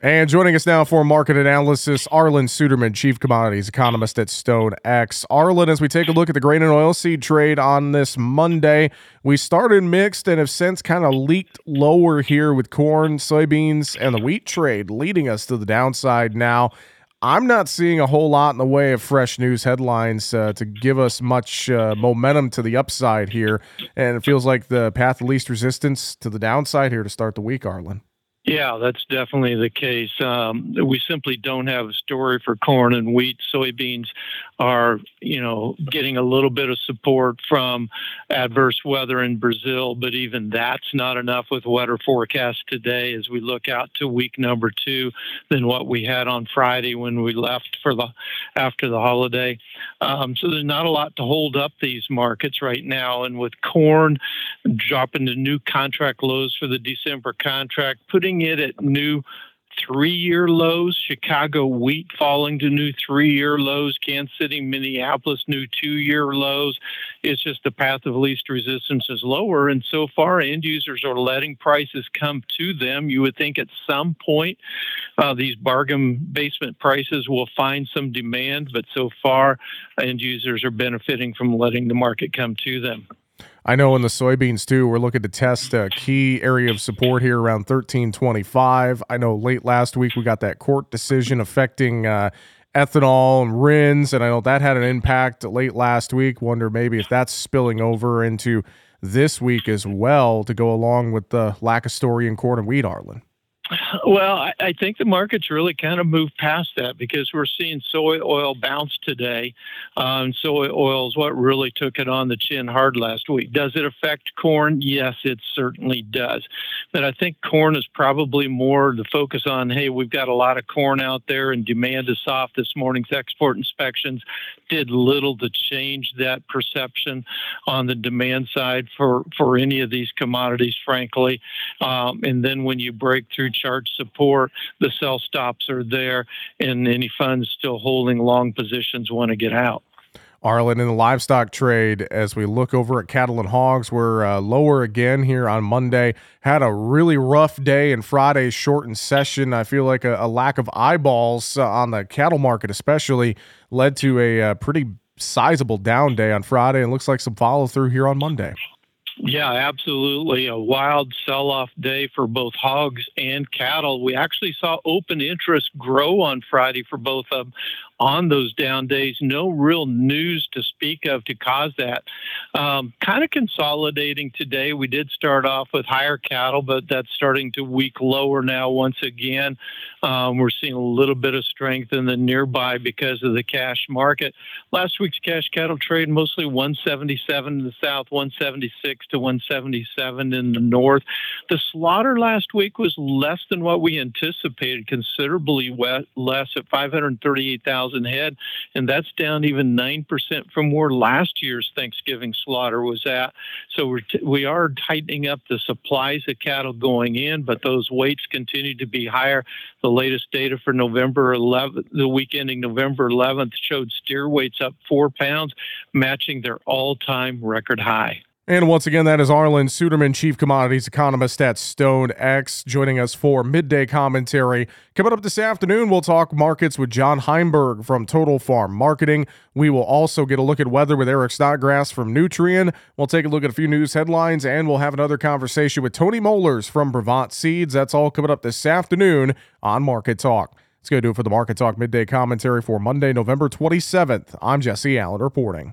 And joining us now for market analysis, Arlan Suderman, Chief Commodities Economist at StoneX. Arlan, as we take a look at the grain and oilseed trade on this Monday, we started mixed and have since kind of leaked lower here with corn, soybeans, and the wheat trade leading us to the downside now. I'm not seeing a whole lot in the way of fresh news headlines uh, to give us much uh, momentum to the upside here. And it feels like the path of least resistance to the downside here to start the week, Arlan. Yeah, that's definitely the case. Um, we simply don't have a story for corn and wheat. Soybeans are, you know, getting a little bit of support from adverse weather in Brazil, but even that's not enough with weather forecasts today as we look out to week number two than what we had on Friday when we left for the after the holiday. Um, so there's not a lot to hold up these markets right now. And with corn dropping to new contract lows for the December contract, putting it at new three year lows, Chicago wheat falling to new three year lows, Kansas City, Minneapolis, new two year lows. It's just the path of least resistance is lower. And so far, end users are letting prices come to them. You would think at some point uh, these bargain basement prices will find some demand, but so far, end users are benefiting from letting the market come to them. I know in the soybeans too, we're looking to test a key area of support here around 1325. I know late last week we got that court decision affecting uh, ethanol and RINs, and I know that had an impact late last week. Wonder maybe if that's spilling over into this week as well to go along with the lack of story in corn and wheat, Arlan. Well, I, I, think the market's really kind of moved past that because we're seeing soy oil bounce today. Um, soy oil is what really took it on the chin hard last week. Does it affect corn? Yes, it certainly does. But I think corn is probably more the focus on hey, we've got a lot of corn out there and demand is soft. This morning's export inspections did little to change that perception on the demand side for, for any of these commodities, frankly. Um, and then when you break through support. The sell stops are there, and any funds still holding long positions want to get out. Arlan, in the livestock trade, as we look over at cattle and hogs, we're uh, lower again here on Monday. Had a really rough day in Friday's shortened session. I feel like a, a lack of eyeballs uh, on the cattle market, especially, led to a, a uh, pretty sizable down day on Friday, and looks like some follow through here on Monday. Yeah, absolutely. A wild sell off day for both hogs and cattle. We actually saw open interest grow on Friday for both of them on those down days. No real news to speak of to cause that. Um, kind of consolidating today. We did start off with higher cattle, but that's starting to weak lower now once again. Um, we're seeing a little bit of strength in the nearby because of the cash market. Last week's cash cattle trade mostly 177 in the south, 176 to 177 in the north. The slaughter last week was less than what we anticipated, considerably less at 538,000 thousand head, and that's down even nine percent from where last year's Thanksgiving slaughter was at. So we're t- we are tightening up the supplies of cattle going in, but those weights continue to be higher. The latest data for November 11th, the week ending November 11th, showed steer weights up four pounds, matching their all-time record high. And once again, that is Arlan Suderman, Chief Commodities Economist at StoneX, joining us for midday commentary. Coming up this afternoon, we'll talk markets with John Heimberg from Total Farm Marketing. We will also get a look at weather with Eric Snodgrass from Nutrien. We'll take a look at a few news headlines, and we'll have another conversation with Tony Mollers from Brevant Seeds. That's all coming up this afternoon on Market Talk. Let's go do it for the Market Talk midday commentary for Monday, November 27th. I'm Jesse Allen reporting.